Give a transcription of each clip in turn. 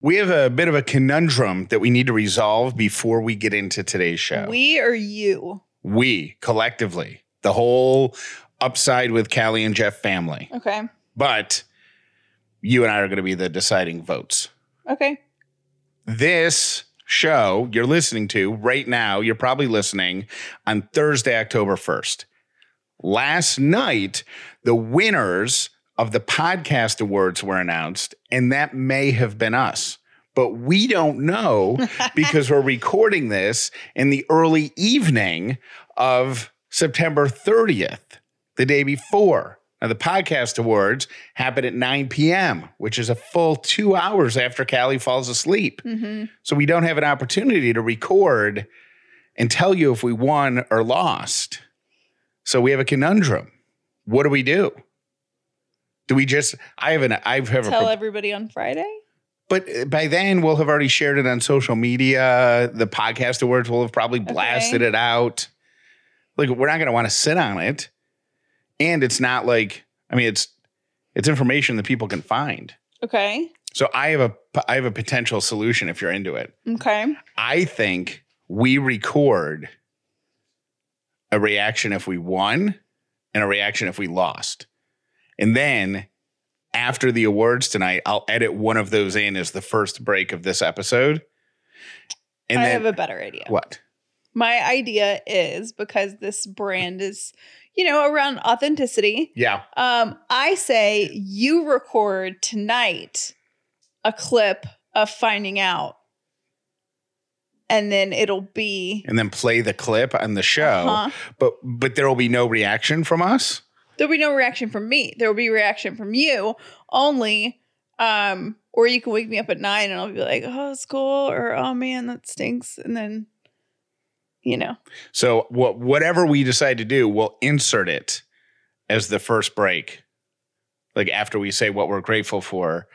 We have a bit of a conundrum that we need to resolve before we get into today's show. We or you? We collectively, the whole upside with Callie and Jeff family. Okay. But you and I are going to be the deciding votes. Okay. This show you're listening to right now, you're probably listening on Thursday, October 1st. Last night, the winners of the podcast awards were announced, and that may have been us. But we don't know because we're recording this in the early evening of September 30th, the day before. Now, the podcast awards happen at 9 p.m., which is a full two hours after Callie falls asleep. Mm-hmm. So we don't have an opportunity to record and tell you if we won or lost. So we have a conundrum. What do we do? Do we just? I have an. I've have Tell everybody on Friday. But uh, by then we'll have already shared it on social media. The podcast awards will have probably blasted Okay. it out. Like we're not going to want to sit on it, and it's not like. I mean, it's it's information that people can find. Okay. So I have a I have a potential solution if you're into it. Okay. I think we record a reaction if we won and a reaction if we lost. And then after the awards tonight, I'll edit one of those in as the first break of this episode. And I then have a better idea. what? My idea is because this brand is, you know, around authenticity. Yeah. Um, I say you record tonight a clip of finding out. And then it'll be And then play the clip on the show. Uh-huh. But but there will be no reaction from us. There'll be no reaction from me. There will be reaction from you only. Um, or you can wake me up at nine and I'll be like, oh, it's cool, or oh man, that stinks. And then, you know, So what whatever we decide to do, we'll insert it as the first break. Like after we say what we're grateful for,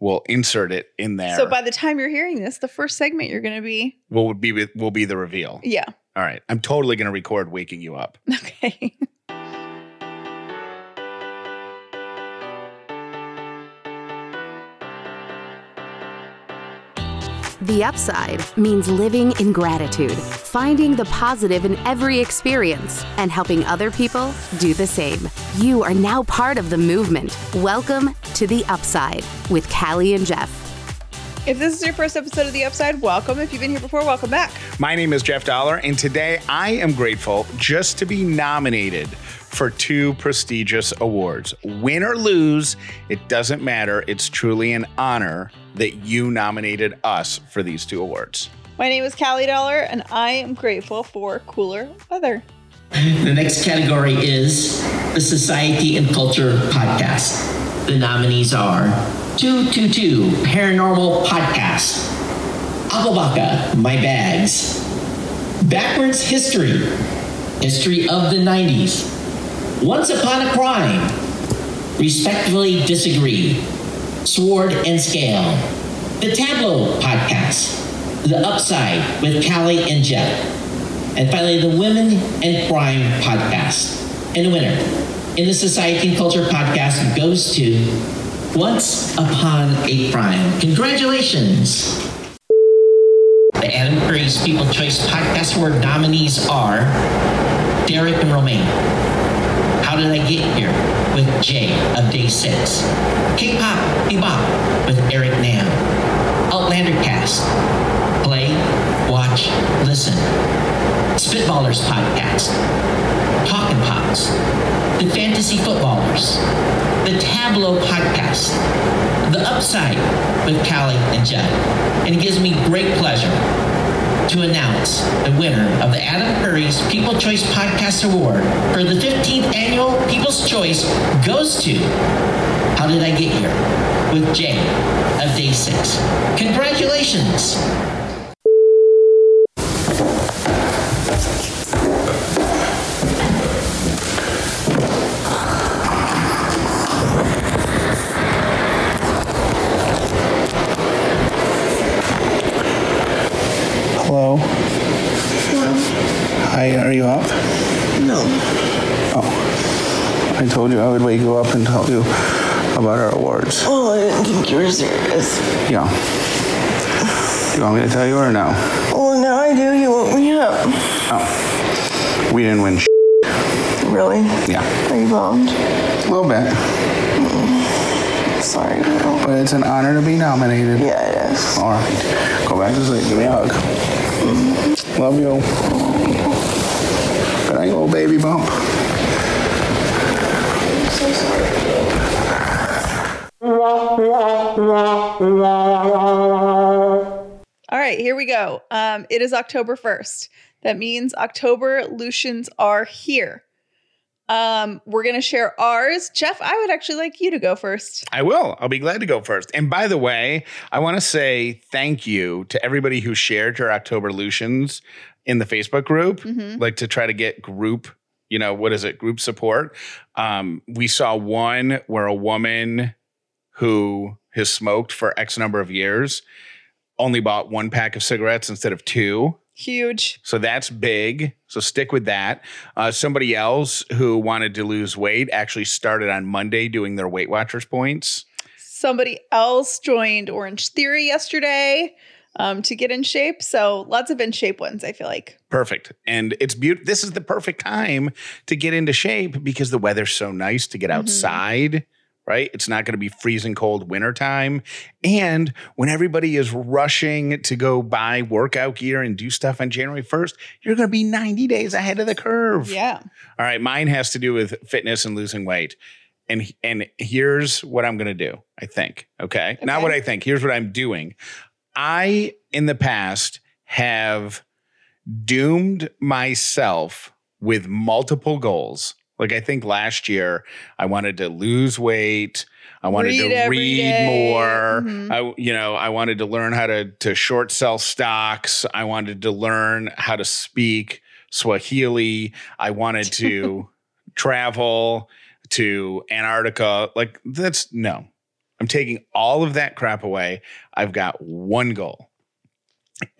we'll insert it in there. so by the time you're hearing this, the first segment you're going to be, will be will be the reveal. yeah, All right. I'm totally going to record waking you up. okay. The upside means living in gratitude, finding the positive in every experience, and helping other people do the same. You are now part of the movement. Welcome to The Upside with Callie and Jeff. If this is your first episode of The Upside, welcome. If you've been here before, welcome back. My name is Jeff Dauler, and today I am grateful just to be nominated for two prestigious awards. Win or lose, it doesn't matter. It's truly an honor that you nominated us for these two awards. My name is Callie Dauler, and I am grateful for cooler weather. The next category is the Society and Culture Podcast. The nominees are 222 Paranormal Podcast, Ababaka, My Bags, Backwards History, History of the 90s, Once Upon a Crime, Respectfully Disagree, Sword and Scale, The Tableau Podcast, The Upside with Callie and Jeff, and finally, the Women and Crime podcast. And the winner in the Society and Culture podcast goes to Once Upon a Crime. Congratulations! The Adam Curry's People Choice Podcast Award nominees are Derek and Romaine. Did I Get Here? with Jay of Day 6. K-Pop Bebop with Eric Nam. Outlander Cast. Play, watch, listen. Spitballers Podcast, Talking Pops, The Fantasy Footballers, The Tableau Podcast, The Upside with Callie and Jeff. And it gives me great pleasure to announce the winner of the Adam Curry's People Choice Podcast Award for the 15th annual People's Choice goes to How Did I Get Here? with Jay of Day 6. Congratulations! Hello. Hi, are you up? No. Oh. I told you I would wake you up and tell you about our awards. Oh, I didn't think you were serious. Yeah. You want me to tell you or no? Well, now I do. You woke me up. Oh. We didn't win. Really? Yeah. Are you bummed? A little bit. Mm. Sorry, girl. But it's an honor to be nominated. Yeah, it is. All right. Go back to sleep. Give me a hug. Mm-hmm. Love you. Good night, little baby bump. So sorry. All right, here we go. Um, it is October 1st. That means Octoberlutions are here. Um, we're gonna share ours. Jeff, I would actually like you to go first. I will. I'll be glad to go first. And by the way, I want to say thank you to everybody who shared your Octoberlutions in the Facebook group, Mhm. like to try to get group, you know, what is it, group support. Um, we saw one where a woman who has smoked for X number of years only bought one pack of cigarettes instead of two. Huge. So that's big. So stick with that. Uh, somebody else who wanted to lose weight actually started on Monday doing their Weight Watchers points. Somebody else joined Orange Theory yesterday um, to get in shape. So lots of in shape ones, I feel like. Perfect. And it's beautiful. This is the perfect time to get into shape because the weather's so nice to get outside, right? It's not going to be freezing cold wintertime. And when everybody is rushing to go buy workout gear and do stuff on January 1st, you're going to be 90 days ahead of the curve. Yeah. All right, mine has to do with fitness and losing weight. And and here's what I'm going to do, I think, okay? Not what I think, here's what I'm doing. I in the past have doomed myself with multiple goals. Like I think last year I wanted to lose weight, I wanted Read to read day. more. Mhm. I you know, I wanted to learn how to to short sell stocks. I wanted to learn how to speak Swahili. I wanted to travel to Antarctica. Like that's no. I'm taking all of that crap away. I've got one goal.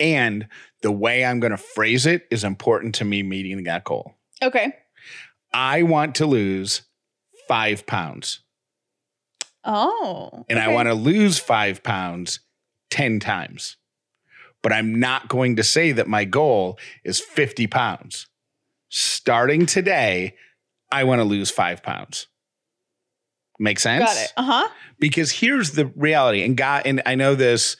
And the way I'm going to phrase it is important to me meeting that goal. Okay. I want to lose five pounds. Oh. and I want to lose five pounds 10 times. But I'm not going to say that my goal is 50 pounds. Starting today, I want to lose five pounds. Make sense? Got it. Uh huh. Because here's the reality, and guy, and I know this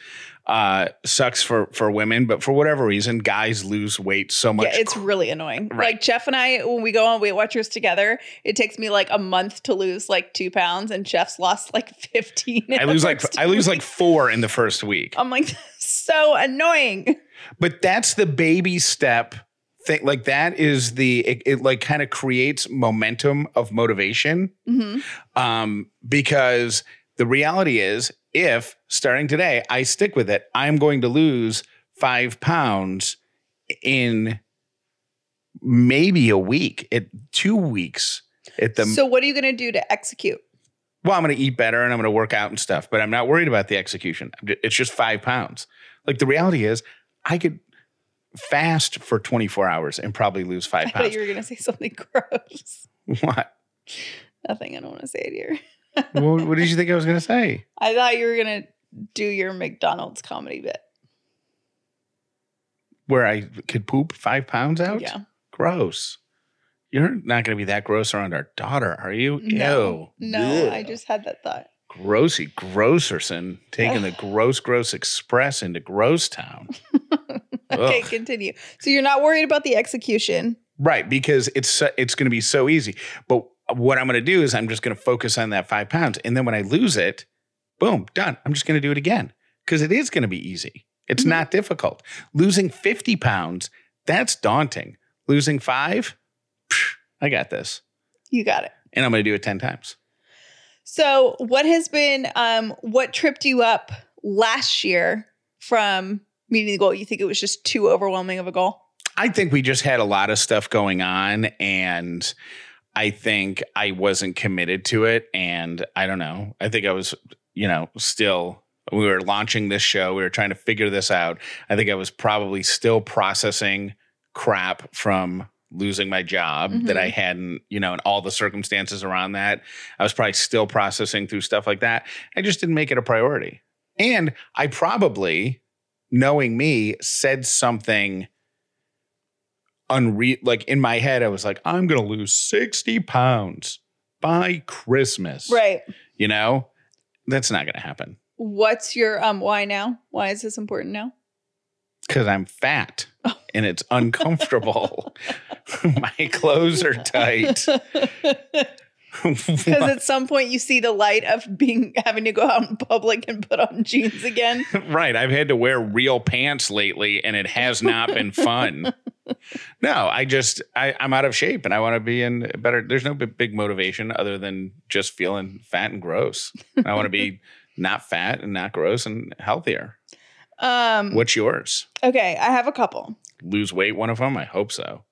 uh, sucks for for women, but for whatever reason, guys lose weight so much. Yeah, it's really annoying. Right. Like Jeff and I, when we go on Weight Watchers together, it takes me like a month to lose like two pounds, and Jeff's lost like fifteen. in I lose like I lose like four in the first week. I'm like so annoying. but that's the baby step thing like that is the it, it like kind of creates momentum of motivation. Hmm um because the reality is if starting today i stick with it i'm going to lose five pounds in maybe a week at two weeks at the so what are you going to do to execute? well i'm going to eat better and i'm going to work out and stuff but i'm not worried about the execution. It's just five pounds. Like the reality is i could fast for 24 hours and probably lose five pounds. I thought you were going to say something gross. what Nothing. I don't want to say it here. what, what did you think i was going to say I thought you were going to do your McDonald's comedy bit. where i could poop five pounds out Yeah. gross you're not going to be that gross around our daughter are you No. Ew. No, Ugh. I just had that thought. grossy grosserson taking the gross gross express into gross town Okay, continue. So you're not worried about the execution. Right, because it's it's going to be so easy. But what I'm going to do is I'm just going to focus on that five pounds, and then when I lose it, boom, done. I'm just going to do it again because it is going to be easy. It's Mhm. not difficult. Losing 50 pounds, that's daunting. Losing five, I got this, You got it. and I'm going to do it 10 times. So, what has been um what tripped you up last year from meeting the goal? You think it was just too overwhelming of a goal? I think we just had a lot of stuff going on, and I think I wasn't committed to it. And I don't know. I think I was, you know, still. We were launching this show. We were trying to figure this out. I think I was probably still processing crap from losing my job Mm-hmm. that I hadn't, you know, and all the circumstances around that. I was probably still processing through stuff like that. I just didn't make it a priority. And I probably, knowing me, said something unreal. Like in my head, I was like, I'm going to lose 60 pounds by Christmas. Right. You know, that's not going to happen What's your um why now? Why is this important now? because I'm fat and it's uncomfortable. my clothes are tight. Because at some point you see the light of being having to go out in public and put on jeans again. right. I've had to wear real pants lately and it has not been fun. no, I just, I, I'm out of shape and I want to be in better. There's no big, big motivation other than just feeling fat and gross. I want to be not fat and not gross and healthier. Um What's yours? okay, I have a couple. Lose weight, one of them? I hope so.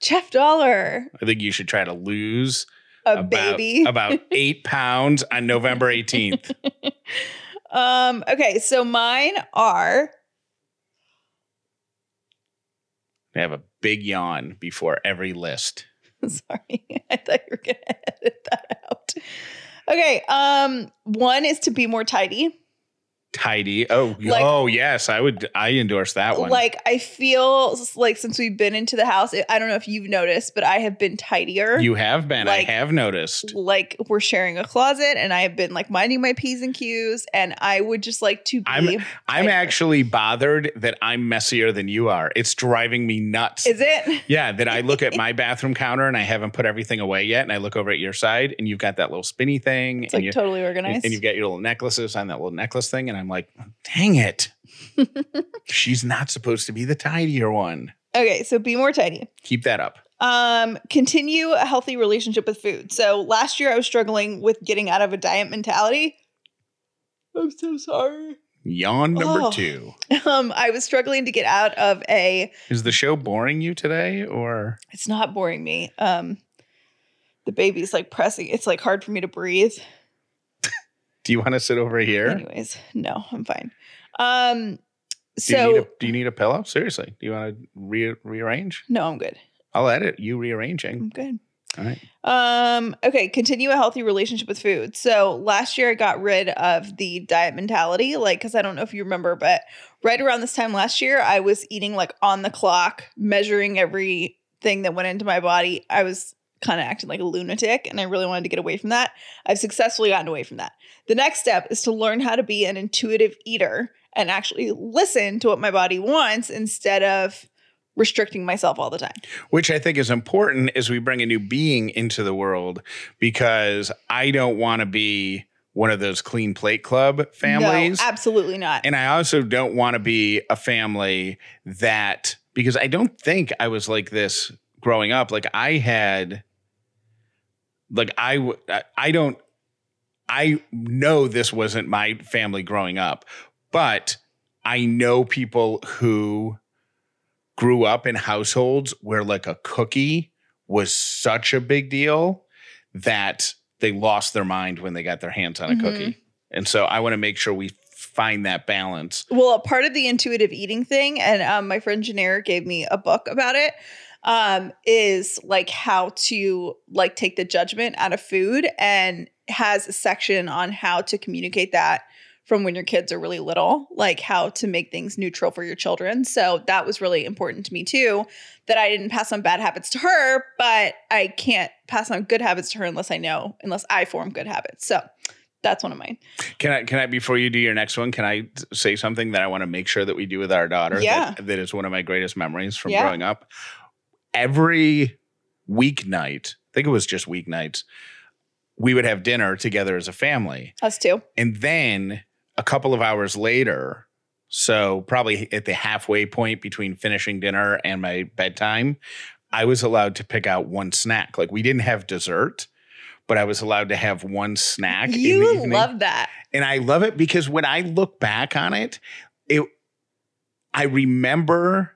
Jeff Dauler, I think you should try to lose a about, baby. about eight pounds on November 18th. um okay, so mine are I have a big yawn before every list. sorry. I thought you were going to edit that out. Okay, um one is to be more tidy. Tidy. Oh, Like- oh yes, I would. I endorse that one. Like I feel like since we've been into the house, I don't know if you've noticed, but I have been tidier. you have been. like- I have noticed. like we're sharing a closet and I have been like minding my P's and Q's and I would just like to be I'm- I'm actually bothered that I'm messier than you are. It's driving me nuts. Is it? yeah, that I look at my bathroom counter and I haven't put everything away yet, and I look over at your side and you've got that little spinny thing, It's and like you totally organized. and you've got your little necklaces on that little necklace thing, and I'm like, dang it, she's not supposed to be the tidier one. okay, so be more tidy. Keep that up. Um, continue a healthy relationship with food. So last year I was struggling with getting out of a diet mentality. I'm so sorry. Yawn number Oh. two. Um, I was struggling to get out of a Is the show boring you today, or it's not boring me. Um the baby's like pressing. It's like hard for me to breathe. Do you want to sit over here? Anyways, no, I'm fine. Um Do you, so need a, do you need a pillow? Seriously, do you want to re- rearrange? no, I'm good. I'll edit you rearranging. I'm good. All right. Um, okay, continue a healthy relationship with food. So last year I got rid of the diet mentality, like because I don't know if you remember, but right around this time last year, I was eating like on the clock, measuring everything that went into my body. I was kind of acting like a lunatic, and I really wanted to get away from that. I've successfully gotten away from that. The next step is to learn how to be an intuitive eater and actually listen to what my body wants instead of restricting myself all the time. Which I think is important as we bring a new being into the world because I don't want to be one of those clean plate club families. No, absolutely not. and I also don't want to be a family that because I don't think I was like this growing up. Like I had like I I don't I know this wasn't my family growing up, but I know people who grew up in households where like a cookie was such a big deal that they lost their mind when they got their hands on a Mhm. cookie. And so I want to make sure we find that balance. Well, a part of the intuitive eating thing, and um, my friend Janera gave me a book about it, um, is like how to like take the judgment out of food and has a section on how to communicate that from when your kids are really little, like how to make things neutral for your children. So that was really important to me too, that I didn't pass on bad habits to her, but I can't pass on good habits to her unless I know, unless I form good habits. So that's one of mine. Can I can I before you do your next one, can I say something that I want to make sure that we do with our daughter Yeah. that, that is one of my greatest memories from Yeah. growing up. Every weeknight, I think it was just weeknights, we would have dinner together as a family. Us too. And then a couple of hours later, so probably at the halfway point between finishing dinner and my bedtime, I was allowed to pick out one snack. Like we didn't have dessert, but I was allowed to have one snack. in the You love that. and I love it because when I look back on it, it I remember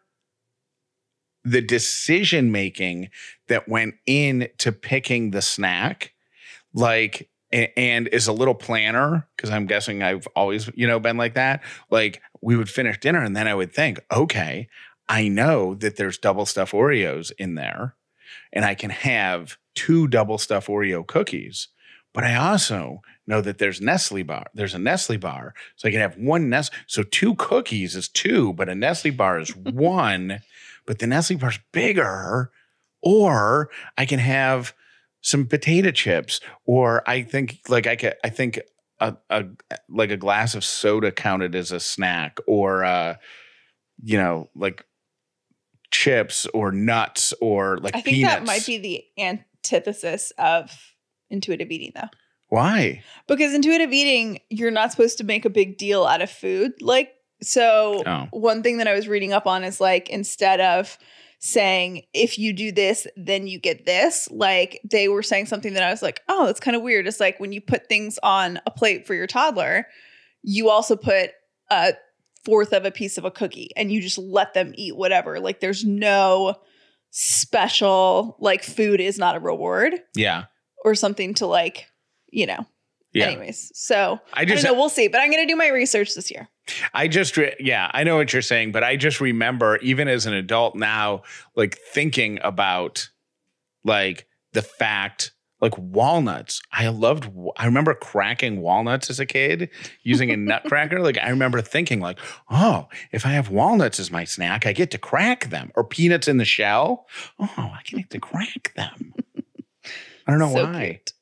the decision making that went into picking the snack like and as a little planner because i'm guessing i've always you know been like that like we would finish dinner and then i would think okay I know that there's double stuff Oreos in there, and I can have two double stuff Oreo cookies. But I also know that there's Nestle bar. There's a Nestle bar, so I can have one Nestle. So two cookies is two, but a Nestle bar is one. But the Nestle bar's bigger. Or I can have some potato chips, or I think like I could. I think a, a like a glass of soda counted as a snack, or uh, you know, like chips or nuts or like I think peanuts. that might be the antithesis of intuitive eating, though. why. Because intuitive eating, you're not supposed to make a big deal out of food. Like, so Oh. one thing that I was reading up on is like, instead of saying, if you do this, then you get this, like, they were saying something that I was like, oh, that's kind of weird. It's like when you put things on a plate for your toddler, you also put a fourth of a piece of a cookie and you just let them eat whatever. Like, there's no special, like, food is not a reward Yeah, or something to like, you know. yeah. Anyways, so I I just don't know. We'll see, but I'm gonna do my research this year. I just, re- yeah, I know what you're saying, but I just remember, even as an adult now, like thinking about like the fact, like walnuts. I loved, I remember cracking walnuts as a kid using a nutcracker. Like, I remember thinking, like, oh, if I have walnuts as my snack, I get to crack them, or peanuts in the shell. Oh, I can get to crack them. I don't know So why. cute.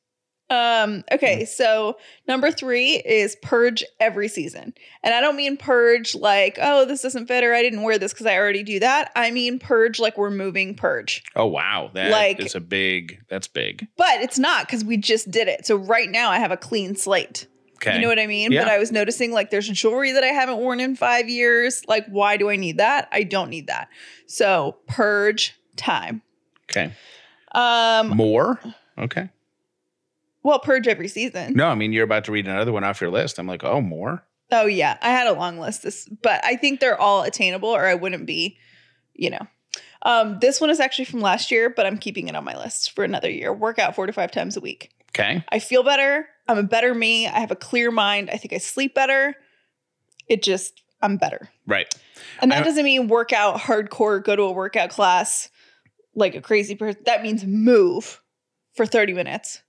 Um, okay, so number three is purge every season. And I don't mean purge like, oh, this doesn't fit or I didn't wear this because I already do that. I mean purge like we're moving purge. Oh, wow. That is Like- a big, that's big. But it's not because we just did it. So right now I have a clean slate. Okay. You know what I mean? Yeah. But I was noticing like there's jewelry that I haven't worn in five years. Like, why do I need that? I don't need that. So purge time. okay. Um, More? Okay. Well, purge every season. No, I mean you're about to read another one off your list. I'm like, oh, more. Oh yeah, I had a long list this, but I think they're all attainable, or I wouldn't be, you know. Um, this one is actually from last year, but I'm keeping it on my list for another year. Workout four to five times a week. Okay. I feel better. I'm a better me. I have a clear mind. I think I sleep better. It just I'm better, Right. and that doesn't mean workout hardcore. Go to a workout class like a crazy person. That means move for 30 minutes,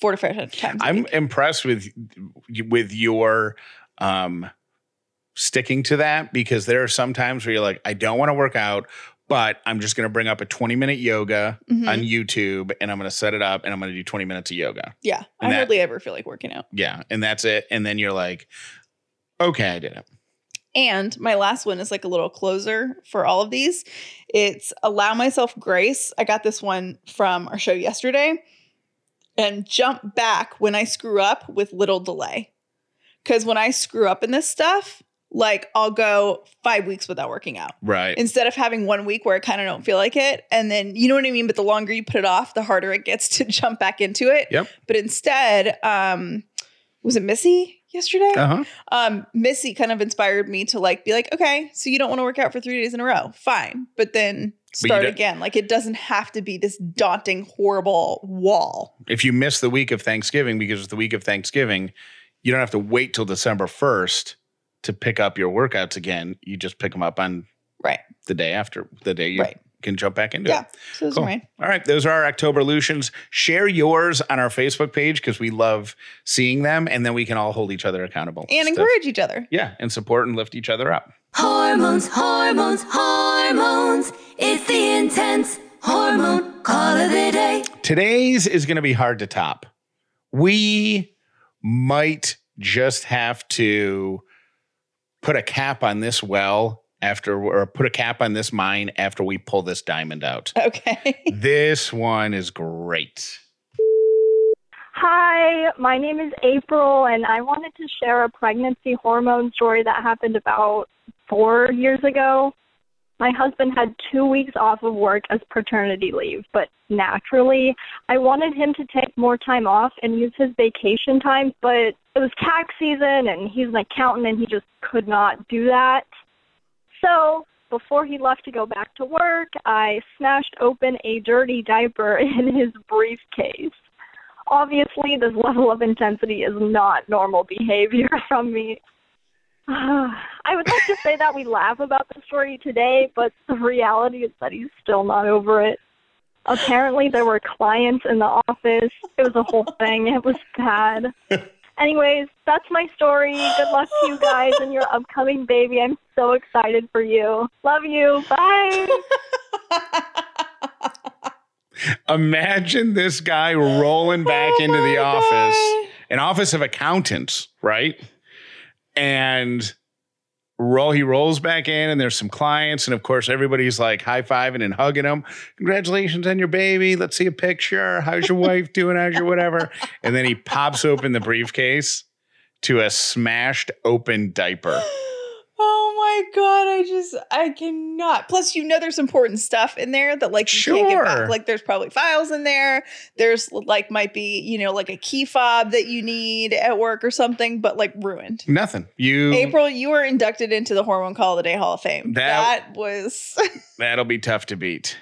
four to five times. I'm impressed with with your um sticking to that because there are some times where you're like, I don't want to work out, but I'm just going to bring up a 20 minute yoga Mhm. on YouTube and I'm going to set it up and I'm going to do 20 minutes of yoga. yeah, I that- hardly ever feel like working out. Yeah, and that's it. And then you're like, okay, I did it. And my last one is like a little closer for all of these. It's allow myself grace. I got this one from our show yesterday. And jump back when I screw up with little delay. Cause when I screw up in this stuff, like I'll go five weeks without working out. Right. Instead of having one week where I kind of don't feel like it. And then you know what I mean? But the longer you put it off, the harder it gets to jump back into it. Yep. But instead, um, was it Missy yesterday? Uh-huh. um missy kind of inspired me to like be like okay so you don't want to work out for three days in a row fine but then start again like it doesn't have to be this daunting horrible wall If you miss the week of Thanksgiving because it's the week of Thanksgiving, you don't have to wait till December 1st to pick up your workouts again. You just pick them up on right the day after, the day you Right. can jump back into yeah it. so those Cool. All right, those are our Octoberlutions. Share yours on our Facebook page because we love seeing them, and then we can all hold each other accountable and Stuff- encourage each other Yeah, and support and lift each other up. Hormones, hormones, hormones. It's the intense hormone call of the day. Today's is going to be hard to top. We might just have to put a cap on this well after, or put a cap on this mine after we pull this diamond out. okay this one is great. Hi, my name is April, and I wanted to share a pregnancy hormone story that happened about four years ago. My husband had two weeks off of work as paternity leave, but naturally, I wanted him to take more time off and use his vacation time, but it was tax season, and he's an accountant, and he just could not do that. So, before he left to go back to work, I smashed open a dirty diaper in his briefcase obviously this level of intensity is not normal behavior from me. I would like to say that we laugh about the story today, but the reality is that he's still not over it. Apparently, there were clients in the office. It was a whole thing. It was bad. Anyways, that's my story. Good luck to you guys and your upcoming baby. I'm so excited for you. Love you. Bye. Imagine this guy rolling back Oh into the office, God. an office of accountants, right? And roll he rolls back in and there's some clients. And of course everybody's like high-fiving and hugging him. Congratulations on your baby. Let's see a picture. How's your wife doing? How's your whatever. And then he pops open the briefcase to a smashed open diaper my god, I just I cannot. Plus, you know, there's important stuff in there that like you can't get Sure. back. Like, there's probably files in there. There's like might be you know like a key fob that you need at work or something, but like ruined. nothing you April, you were inducted into the Hormone Call of the Day Hall of Fame. That- that was That'll be tough to beat.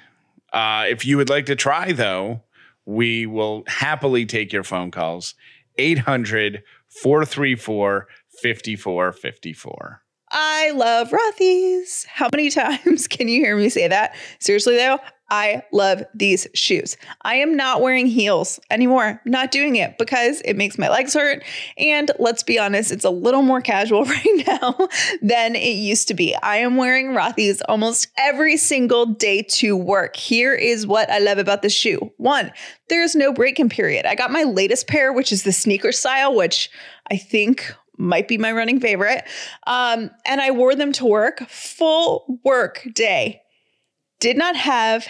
Uh, if you would like to try, though, we will happily take your phone calls 800 434 5454. I love Rothy's. How many times can you hear me say that? Seriously, though, I love these shoes. I am not wearing heels anymore. Not doing it because it makes my legs hurt. And let's be honest, it's a little more casual right now than it used to be. I am wearing Rothy's almost every single day to work. Here is what I love about the shoe. One, there's no break-in period. I got my latest pair, which is the sneaker style, which I think might be my running favorite. Um, and I wore them to work, full work day. Did not have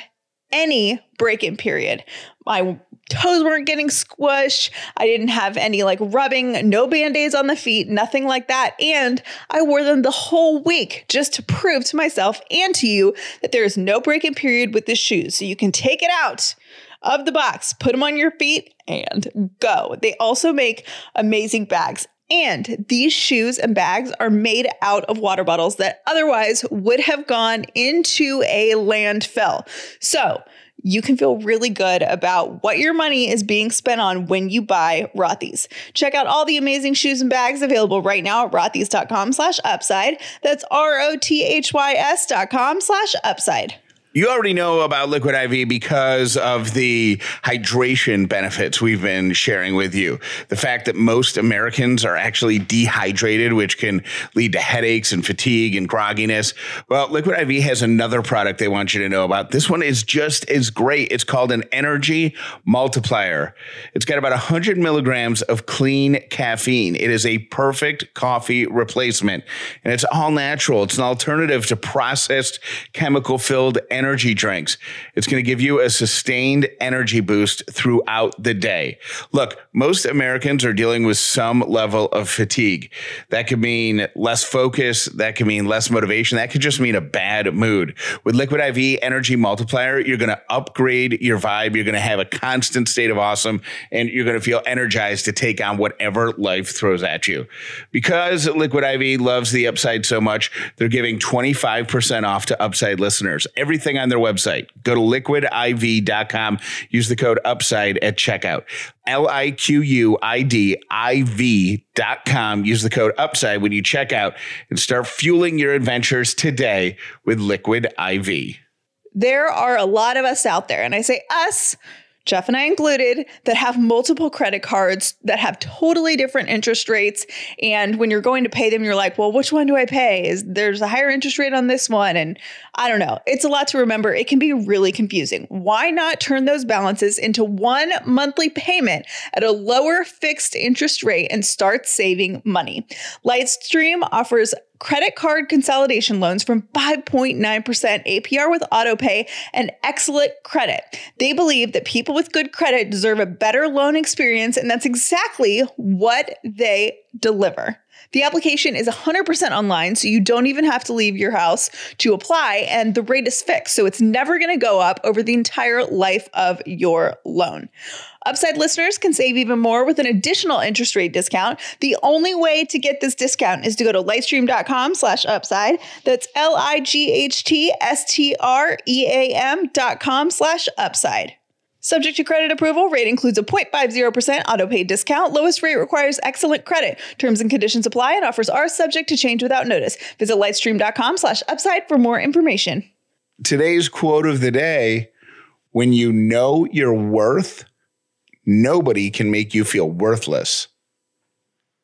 any break in period. My toes weren't getting squished. I didn't have any like rubbing, no band aids on the feet, nothing like that. And I wore them the whole week just to prove to myself and to you that there is no break in period with the shoes. So you can take it out of the box, put them on your feet, and go. They also make amazing bags. And these shoes and bags are made out of water bottles that otherwise would have gone into a landfill. So you can feel really good about what your money is being spent on when you buy Rothy's. Check out all the amazing shoes and bags available right now at rothys.com slash upside. That's R-O-T-H-Y-S dot com slash upside. You already know about Liquid IV because of the hydration benefits we've been sharing with you. The fact that most Americans are actually dehydrated, which can lead to headaches and fatigue and grogginess. Well, Liquid IV has another product they want you to know about. This one is just as great. It's called an energy multiplier. It's got about 100 milligrams of clean caffeine. It is a perfect coffee replacement, and it's all natural. It's an alternative to processed chemical filled energy drinks. It's going to give you a sustained energy boost throughout the day. Look, most Americans are dealing with some level of fatigue. That could mean less focus. That could mean less motivation. That could just mean a bad mood. With Liquid IV Energy Multiplier, you're going to upgrade your vibe. You're going to have a constant state of awesome and you're going to feel energized to take on whatever life throws at you. Because Liquid IV loves the upside so much, they're giving 25% off to upside listeners. Everything on their website. Go to liquidiv.com. Use the code upside at checkout. L I Q U I D I V.com. Use the code upside when you check out and start fueling your adventures today with Liquid IV. there are a lot of us out there, and I say us, Jeff and I included, that have multiple credit cards that have totally different interest rates. And when you're going to pay them, you're like, well, which one do I pay? Is there's a higher interest rate on this one? And I don't know. It's a lot to remember. It can be really confusing. Why not turn those balances into one monthly payment at a lower fixed interest rate and start saving money? Lightstream offers credit card consolidation loans from 5.9% APR with autopay and excellent credit. They believe that people with good credit deserve a better loan experience, and that's exactly what they deliver. The application is 100% online, so you don't even have to leave your house to apply, and the rate is fixed, so it's never going to go up over the entire life of your loan. Upside listeners can save even more with an additional interest rate discount. The only way to get this discount is to go to lightstream.com slash upside. That's L-I-G-H-T-S-T-R-E-A-M dot com slash upside. Subject to credit approval, rate includes a 0.50% auto pay discount. Lowest rate requires excellent credit. Terms and conditions apply and offers are subject to change without notice. Visit lightstream.com slash upside for more information. Today's quote of the day when you know your worth, nobody can make you feel worthless.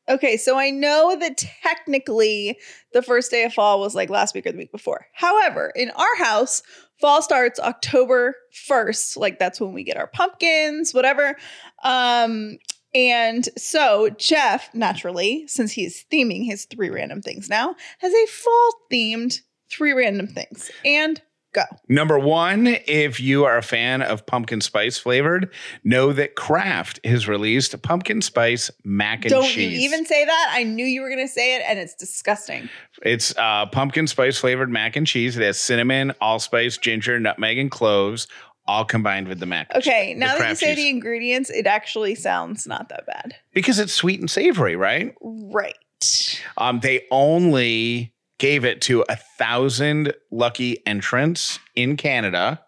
Okay, so I know that technically the first day of fall was like last week or the week before. However, in our house, fall starts October 1st. Like that's when we get our pumpkins, whatever. Um, and so Jeff, naturally, since he's theming his three random things now, has a fall themed three random things. And go. Number one, if you are a fan of pumpkin spice flavored, know that Kraft has released pumpkin spice mac and Don't cheese. you even say that? I knew you were going to say it, and it's disgusting. It's uh, pumpkin spice flavored mac and cheese. It has cinnamon, allspice, ginger, nutmeg, and cloves, all combined with the mac. and Okay, now that you say cheese. the ingredients, it actually sounds not that bad. because it's sweet and savory, right? Right. Um, they only gave it to a thousand lucky entrants in Canada,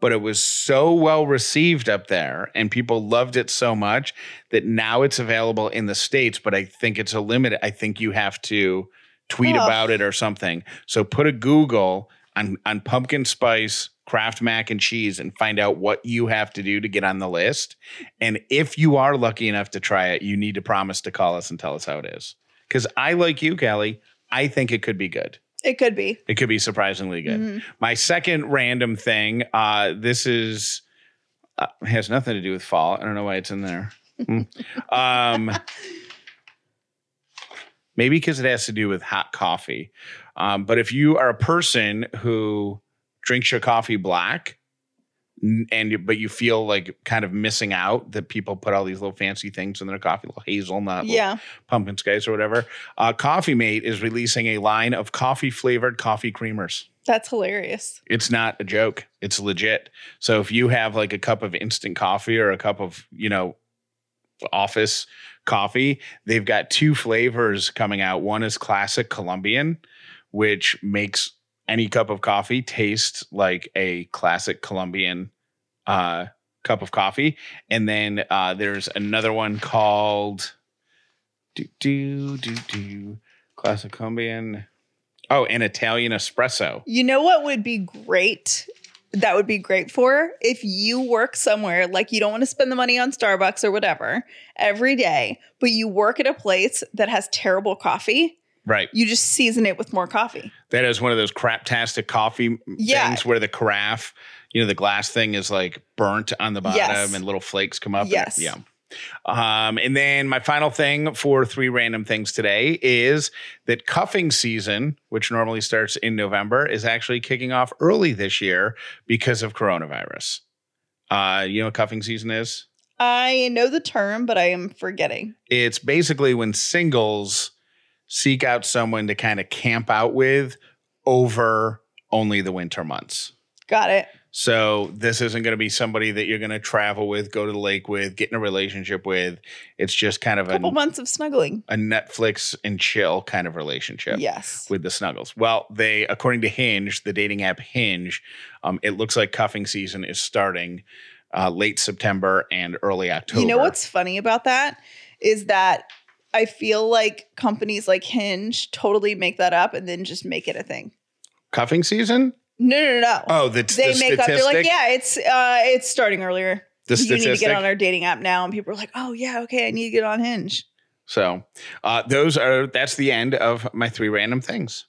but it was so well received up there and people loved it so much that now it's available in the States, but I think it's a limit. I think you have to tweet Oh. about it or something. So put a Google on, on pumpkin spice Kraft mac and cheese and find out what you have to do to get on the list. And if you are lucky enough to try it, you need to promise to call us and tell us how it is. Because I like you, Callie. I think it could be good. It could be. It could be surprisingly good. Mhm. My second random thing. Uh, this is uh, has nothing to do with fall. I don't know why it's in there. Hmm. um, maybe because it has to do with hot coffee. Um, but if you are a person who drinks your coffee black, and you- but you feel like kind of missing out that people put all these little fancy things in their coffee, little hazelnut, little Yeah. pumpkin spice or whatever. Uh, Coffee Mate is releasing a line of coffee flavored coffee creamers. That's hilarious. It's not a joke. It's legit. So if you have like a cup of instant coffee or a cup of, you know, office coffee, they've got two flavors coming out. One is classic Colombian, which makes any cup of coffee taste like a classic Colombian uh, cup of coffee. And then uh, there's another one called do do do do classic Colombian. Oh, an Italian espresso. You know what would be great? That would be great for if you work somewhere like you don't want to spend the money on Starbucks or whatever every day, but you work at a place that has terrible coffee. Right. You just season it with more coffee. That is one of those craptastic coffee Yeah. things where the carafe, you know, the glass thing is like burnt on the bottom Yes. and little flakes come up. Yes. Yeah. Um, and then my final thing for three random things today is that cuffing season, which normally starts in November, is actually kicking off early this year because of coronavirus. Uh, you know what cuffing season is? I know the term, but I am forgetting. It's basically when singles seek out someone to kind of camp out with over only the winter months. Got it. So this isn't going to be somebody that you're going to travel with, go to the lake with, get in a relationship with. It's just kind of a, couple months of snuggling. a Netflix and chill kind of relationship Yes. with the snuggles. Well, they, according to Hinge, the dating app Hinge, um, it looks like cuffing season is starting uh, late September and early October. You know what's funny about that is that I feel like companies like Hinge totally make that up and then just make it a thing. cuffing season? No, no, no, no. Oh, the, they the make up. They're like, yeah, it's uh, it's starting earlier. The you need to get on our dating app now, and people are like, oh yeah, okay, I need to get on Hinge. So uh, those are that's the end of my three random things.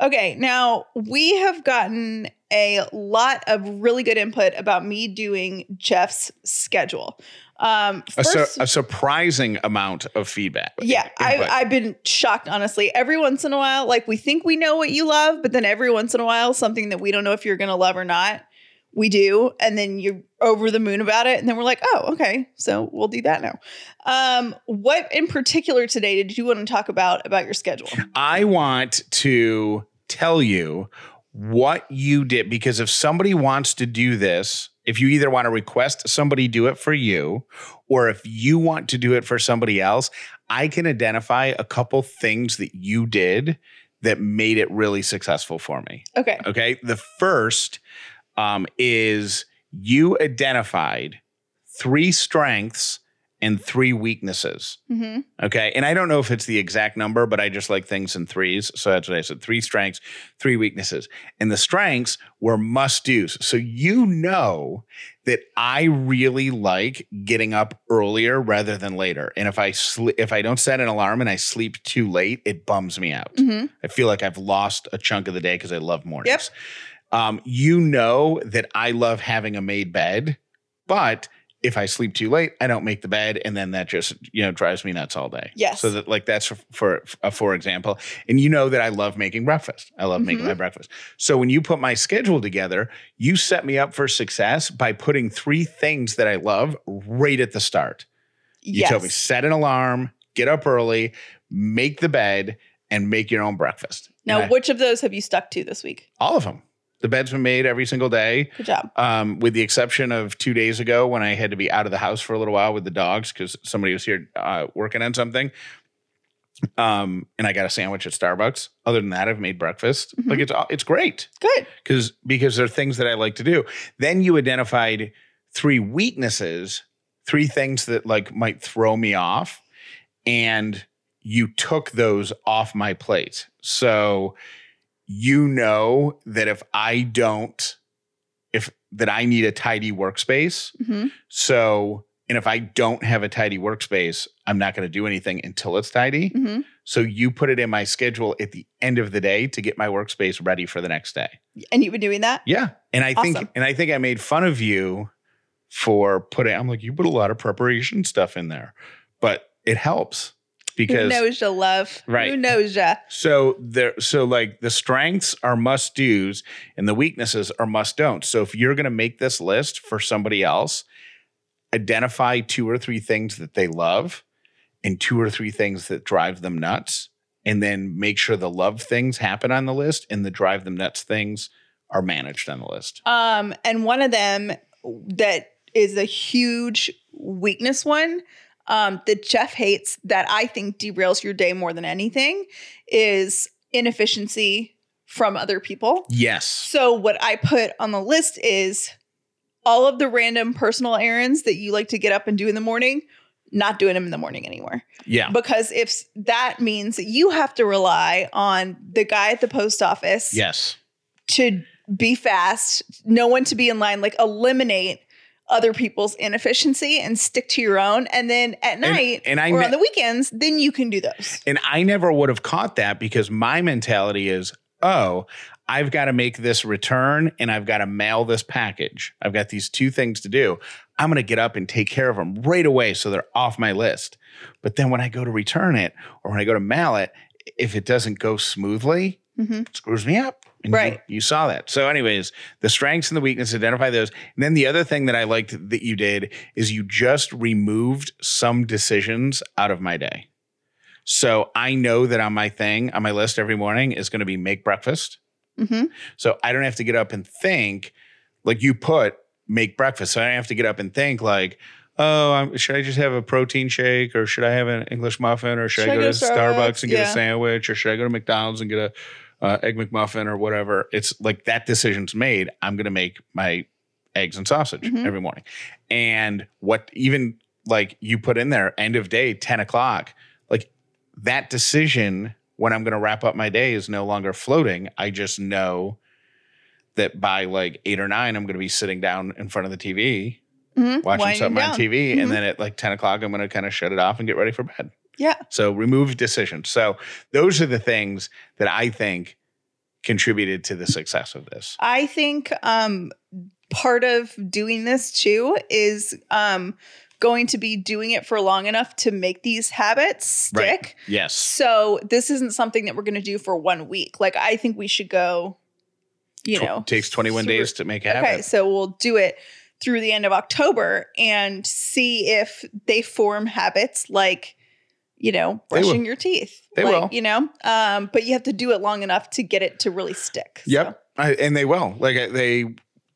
Okay, now we have gotten a lot of really good input about me doing Jeff's schedule. Um, A, su- a surprising amount of feedback. Yeah, I, I've been shocked, honestly. Every once in a while, like we think we know what you love, but then every once in a while, something that we don't know if you're going to love or not, we do. And then you're over the moon about it. And then we're like, oh, okay. So we'll do that now. Um, what in particular today did you want to talk about about your schedule? I want to tell you what you did because if somebody wants to do this, if you either want to request somebody do it for you or if you want to do it for somebody else, I can identify a couple things that you did that made it really successful for me. Okay. Okay. The first um, is you identified three strengths and three weaknesses. hmm Okay. And I don't know if it's the exact number, but I just like things in threes. So that's what I said three strengths, three weaknesses. And the strengths were must do's. So you know that I really like getting up earlier rather than later. And if I sleep, if I don't set an alarm and I sleep too late, it bums me out. hmm I feel like I've lost a chunk of the day because I love mornings. Um, you know that I love having a made bed, but if I sleep too late, I don't make the bed, and then that just you know drives me nuts all day. Yes. So that like that's for for, uh, for example, and you know that I love making breakfast. I love making Mhm. my breakfast. So when you put my schedule together, you set me up for success by putting three things that I love right at the start. You yes. told me set an alarm, get up early, make the bed, and make your own breakfast. Now, I- which of those have you stuck to this week? all of them. The bed's been made every single day, Good job. um, with the exception of two days ago when I had to be out of the house for a little while with the dogs because somebody was here uh, working on something. Um, and I got a sandwich at Starbucks. Other than that, I've made breakfast. Mhm. Like it's it's great Good. because because they're things that I like to do. Then you identified three weaknesses, three things that like might throw me off, and you took those off my plate. So you know that if I don't, if that I need a tidy workspace. hmm So and if I don't have a tidy workspace, I'm not going to do anything until it's tidy. hmm So you put it in my schedule at the end of the day to get my workspace ready for the next day. And you've been doing that? Yeah. And I Awesome. think and I think I made fun of you for putting I'm like, you put a lot of preparation stuff in there. But it helps Who because knows ya, love? Right. Who knows ya? so there so like the strengths are must do's and the weaknesses are must don'ts. So if you're gonna make this list for somebody else, identify two or three things that they love and two or three things that drive them nuts. And then make sure the love things happen on the list and the drive them nuts things are managed on the list. Um, and one of them that is a huge weakness one um, that Jeff hates that I think derails your day more than anything is inefficiency from other people. Yes. So what I put on the list is all of the random personal errands that you like to get up and do in the morning, not doing them in the morning anymore. Yeah. Because if that means that you have to rely on the guy at the post office Yes. to be fast, no one to be in line, like eliminate other people's inefficiency and stick to your own. And then at night and I or ne- on the weekends, then you can do those. And I never would have caught that because my mentality is, oh, I've got to make this return and I've got to mail this package. I've got these two things to do. I'm going to get up and take care of them right away so they're off my list. But then when I go to return it or when I go to mail it, if it doesn't go smoothly, Mhm. it screws me up. And Right. You, saw that. So, anyways, the strengths and the weaknesses, identify those. And then the other thing that I liked that you did is you just removed some decisions out of my day. So I know that on my thing, on my list every morning is going to be make breakfast. hmm So I don't have to get up and think like you put make breakfast. So I don't have to get up and think like, oh, I'm, should I just have a protein shake or should I have an English muffin or should, I go, to Starbucks, and get Yeah. a sandwich or should I go to McDonald's and get a uh, egg McMuffin or whatever? It's like that decision's made. I'm going to make my eggs and sausage Mhm. every morning. And what even like you put in there, end of day, 10 o'clock, like that decision when I'm going to wrap up my day is no longer floating. I just know that by like eight or nine, I'm going to be sitting down in front of the TV, hmm watching something on TV. Mhm. And then at like 10 o'clock, I'm going to kind of shut it off and get ready for bed. Yeah. So remove decisions. So those are the things that I think contributed to the success of this. I think um, part of doing this too is um, going to be doing it for long enough to make these habits stick. Right. Yes. So this isn't something that we're going to do for one week. Like I think we should go, you Tw- know, it takes 21 through- days to make a habit. Okay, so we'll do it through the end of October and see if they form habits like, you know, brushing your teeth. They like, will. You know, um, but you have to do it long enough to get it to really stick. Yep. I, and they will. Like they,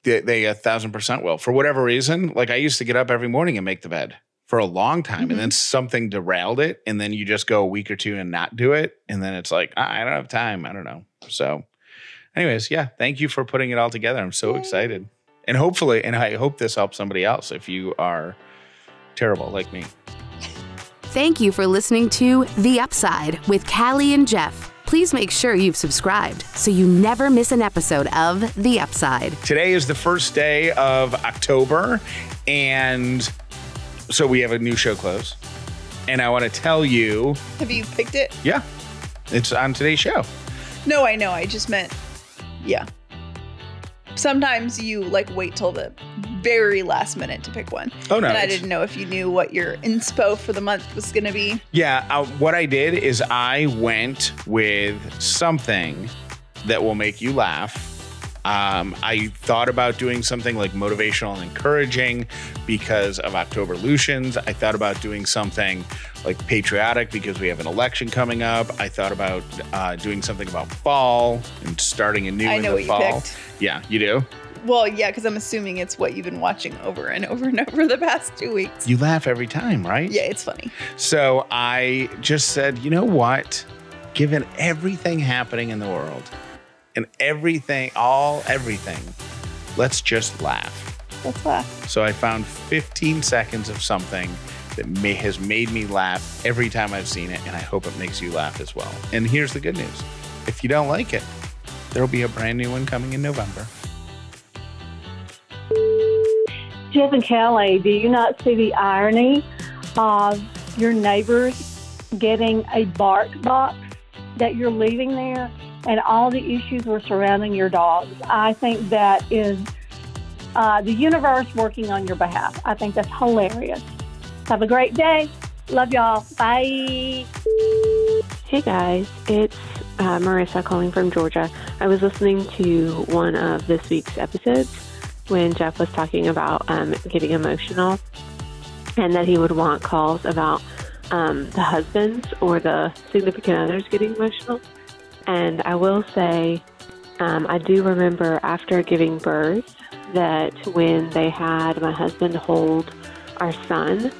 they, they a thousand percent will. For whatever reason, like I used to get up every morning and make the bed for a long time, Mhm. and then something derailed it, and then you just go a week or two and not do it, and then it's like I I don't have time. I don't know. So, anyways, yeah, thank you for putting it all together. I'm so Yay. excited, and hopefully, and I hope this helps somebody else. If you are terrible like me. Thank you for listening to The Upside with Callie and Jeff. Please make sure you've subscribed so you never miss an episode of The Upside. Today is the first day of October, and so we have a new show close. And I want to tell you, Have you picked it? yeah, it's on today's show. No, I know. I just meant, yeah. Sometimes you like wait till the very last minute to pick one. Oh no, and I didn't know if you knew what your inspo for the month was going to be. Yeah, uh, what I did is I went with something that will make you laugh. Um, I thought about doing something like motivational and encouraging because of Octoberlutions. I thought about doing something like patriotic because we have an election coming up. I thought about uh, doing something about fall and starting anew I in know the fall. picked. Yeah, you do. Well, yeah, because I'm assuming it's what you've been watching over and over and over the past two weeks. You laugh every time, right? Yeah, it's funny. So I just said, you know what? Given everything happening in the world and everything, all everything, let's just laugh. Let's laugh. So I found 15 seconds of something that may, has made me laugh every time I've seen it, and I hope it makes you laugh as well. And here's the good news if you don't like it, there'll be a brand new one coming in November. Jeff and Callie, do you not see the irony of your neighbors getting a bark box that you're leaving there and all the issues were surrounding your dogs? I think that is uh, the universe working on your behalf. I think that's hilarious. Have a great day. Love y'all. Bye. Hey guys, it's uh, Marissa calling from Georgia. I was listening to one of this week's episodes when Jeff was talking about um, getting emotional and that he would want calls about um, the husbands or the significant others getting emotional. And I will say, um, I do remember after giving birth that when they had my husband hold our son,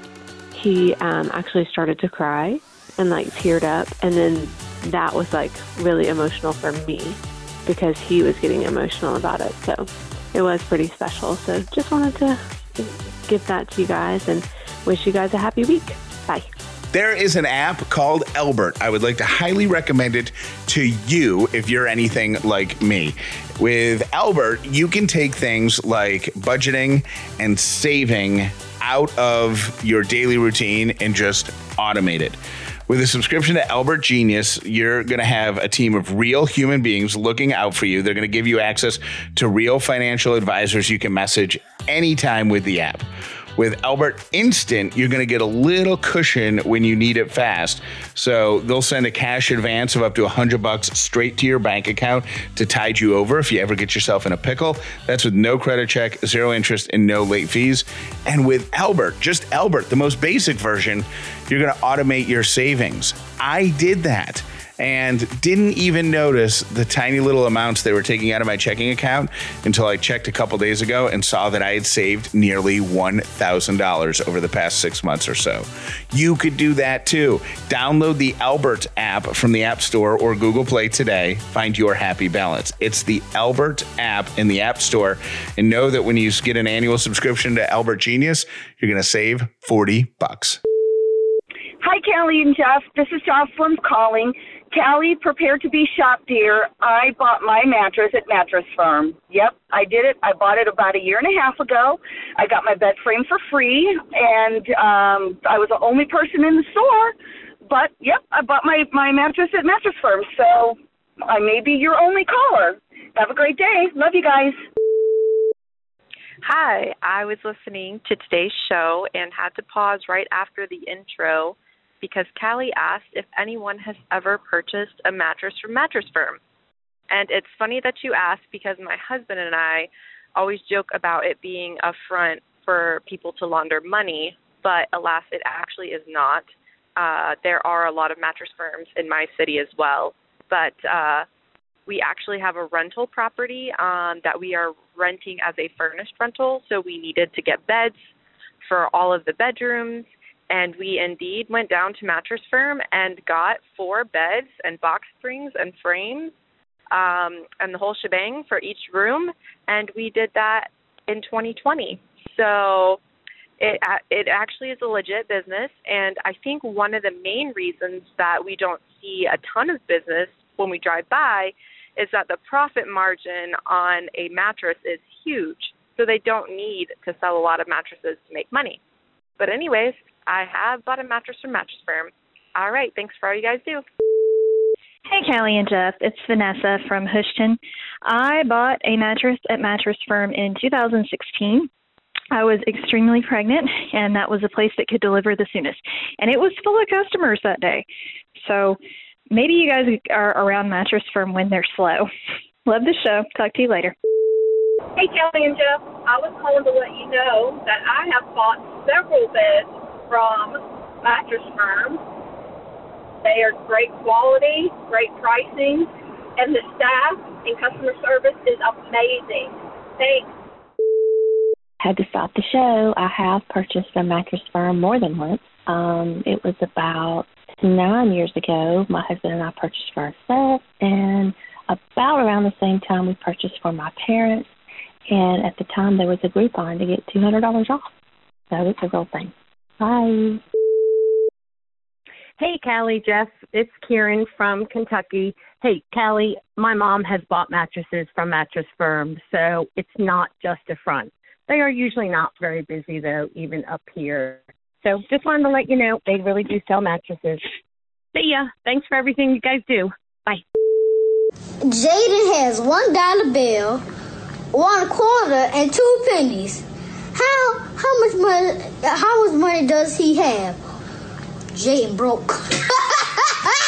he um, actually started to cry and like teared up. And then that was like really emotional for me because he was getting emotional about it. So it was pretty special. So just wanted to give that to you guys and wish you guys a happy week. Bye. There is an app called Albert. I would like to highly recommend it to you if you're anything like me. With Albert, you can take things like budgeting and saving out of your daily routine and just automate it. With a subscription to Albert Genius, you're going to have a team of real human beings looking out for you. They're going to give you access to real financial advisors you can message anytime with the app. With Albert Instant, you're going to get a little cushion when you need it fast. So they'll send a cash advance of up to 100 bucks straight to your bank account to tide you over if you ever get yourself in a pickle. That's with no credit check, zero interest, and no late fees. And with Albert, just Albert, the most basic version, you're going to automate your savings. I did that and didn't even notice the tiny little amounts they were taking out of my checking account until I checked a couple days ago and saw that I had saved nearly $1,000 over the past six months or so. You could do that too. Download the Albert app from the App Store or Google Play today. Find your happy balance. It's the Albert app in the App Store. And know that when you get an annual subscription to Albert Genius, you're going to save 40 bucks. Hi, Callie and Jeff. This is Jocelyn calling. Callie, prepare to be shocked, dear. I bought my mattress at Mattress Firm. Yep, I did it. I bought it about a year and a half ago. I got my bed frame for free, and um, I was the only person in the store. But yep, I bought my my mattress at Mattress Firm. So I may be your only caller. Have a great day. Love you guys. Hi, I was listening to today's show and had to pause right after the intro because Callie asked if anyone has ever purchased a mattress from Mattress Firm. And it's funny that you asked because my husband and I always joke about it being a front for people to launder money, but alas, it actually is not. Uh, there are a lot of mattress firms in my city as well, but uh, we actually have a rental property um, that we are renting as a furnished rental. So we needed to get beds for all of the bedrooms. And we indeed went down to Mattress Firm and got four beds and box springs and frames um, and the whole shebang for each room. And we did that in 2020. So It it actually is a legit business, and I think one of the main reasons that we don't see a ton of business when we drive by is that the profit margin on a mattress is huge, so they don't need to sell a lot of mattresses to make money. But anyways, I have bought a mattress from Mattress Firm. All right, thanks for all you guys do. Hey, Callie and Jeff. It's Vanessa from Houston. I bought a mattress at Mattress Firm in 2016. I was extremely pregnant, and that was the place that could deliver the soonest. And it was full of customers that day. So maybe you guys are around Mattress Firm when they're slow. Love the show. Talk to you later. Hey, Callie and Jeff. I was calling to let you know that I have bought several beds from Mattress Firm. They are great quality, great pricing, and the staff and customer service is amazing. Thanks. Had to stop the show. I have purchased a mattress firm more than once. Um, it was about nine years ago. My husband and I purchased for ourselves, and about around the same time we purchased for my parents. And at the time there was a Groupon to get two hundred dollars off. So it's a real thing. Bye. Hey, Callie, Jeff, it's Kieran from Kentucky. Hey, Callie, my mom has bought mattresses from Mattress Firm, so it's not just a front. They are usually not very busy, though, even up here. So just wanted to let you know they really do sell mattresses. See ya. Thanks for everything you guys do. Bye. Jaden has one dollar bill, one quarter, and two pennies. How how much money how much money does he have? Jay broke.